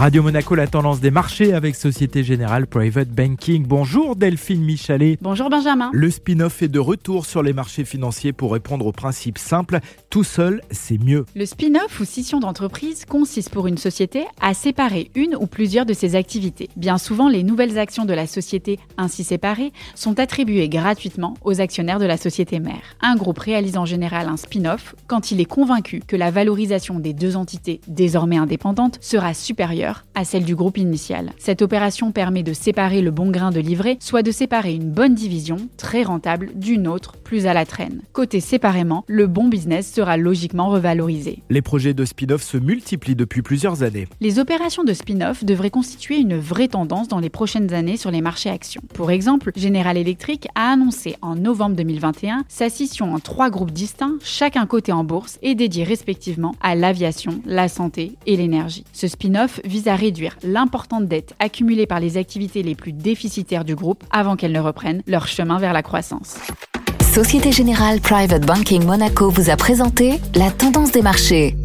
Radio Monaco, la tendance des marchés avec Société Générale Private Banking. Bonjour Delphine Michalet. Bonjour Benjamin. Le spin-off est de retour sur les marchés financiers pour répondre au principe simple tout seul, c'est mieux. Le spin-off ou scission d'entreprise consiste pour une société à séparer une ou plusieurs de ses activités. Bien souvent, les nouvelles actions de la société ainsi séparées sont attribuées gratuitement aux actionnaires de la société mère. Un groupe réalise en général un spin-off quand il est convaincu que la valorisation des deux entités désormais indépendantes sera supérieure à celle du groupe initial. Cette opération permet de séparer le bon grain de livret, soit de séparer une bonne division, très rentable, d'une autre, plus à la traîne. Côté séparément, le bon business sera logiquement revalorisé. Les projets de spin-off se multiplient depuis plusieurs années. Les opérations de spin-off devraient constituer une vraie tendance dans les prochaines années sur les marchés actions. Pour exemple, General Electric a annoncé en novembre 2021 sa scission en trois groupes distincts, chacun coté en bourse et dédié respectivement à l'aviation, la santé et l'énergie. Ce spin-off vise à réduire l'importante dette accumulée par les activités les plus déficitaires du groupe avant qu'elles ne reprennent leur chemin vers la croissance. Société Générale Private Banking Monaco vous a présenté la tendance des marchés.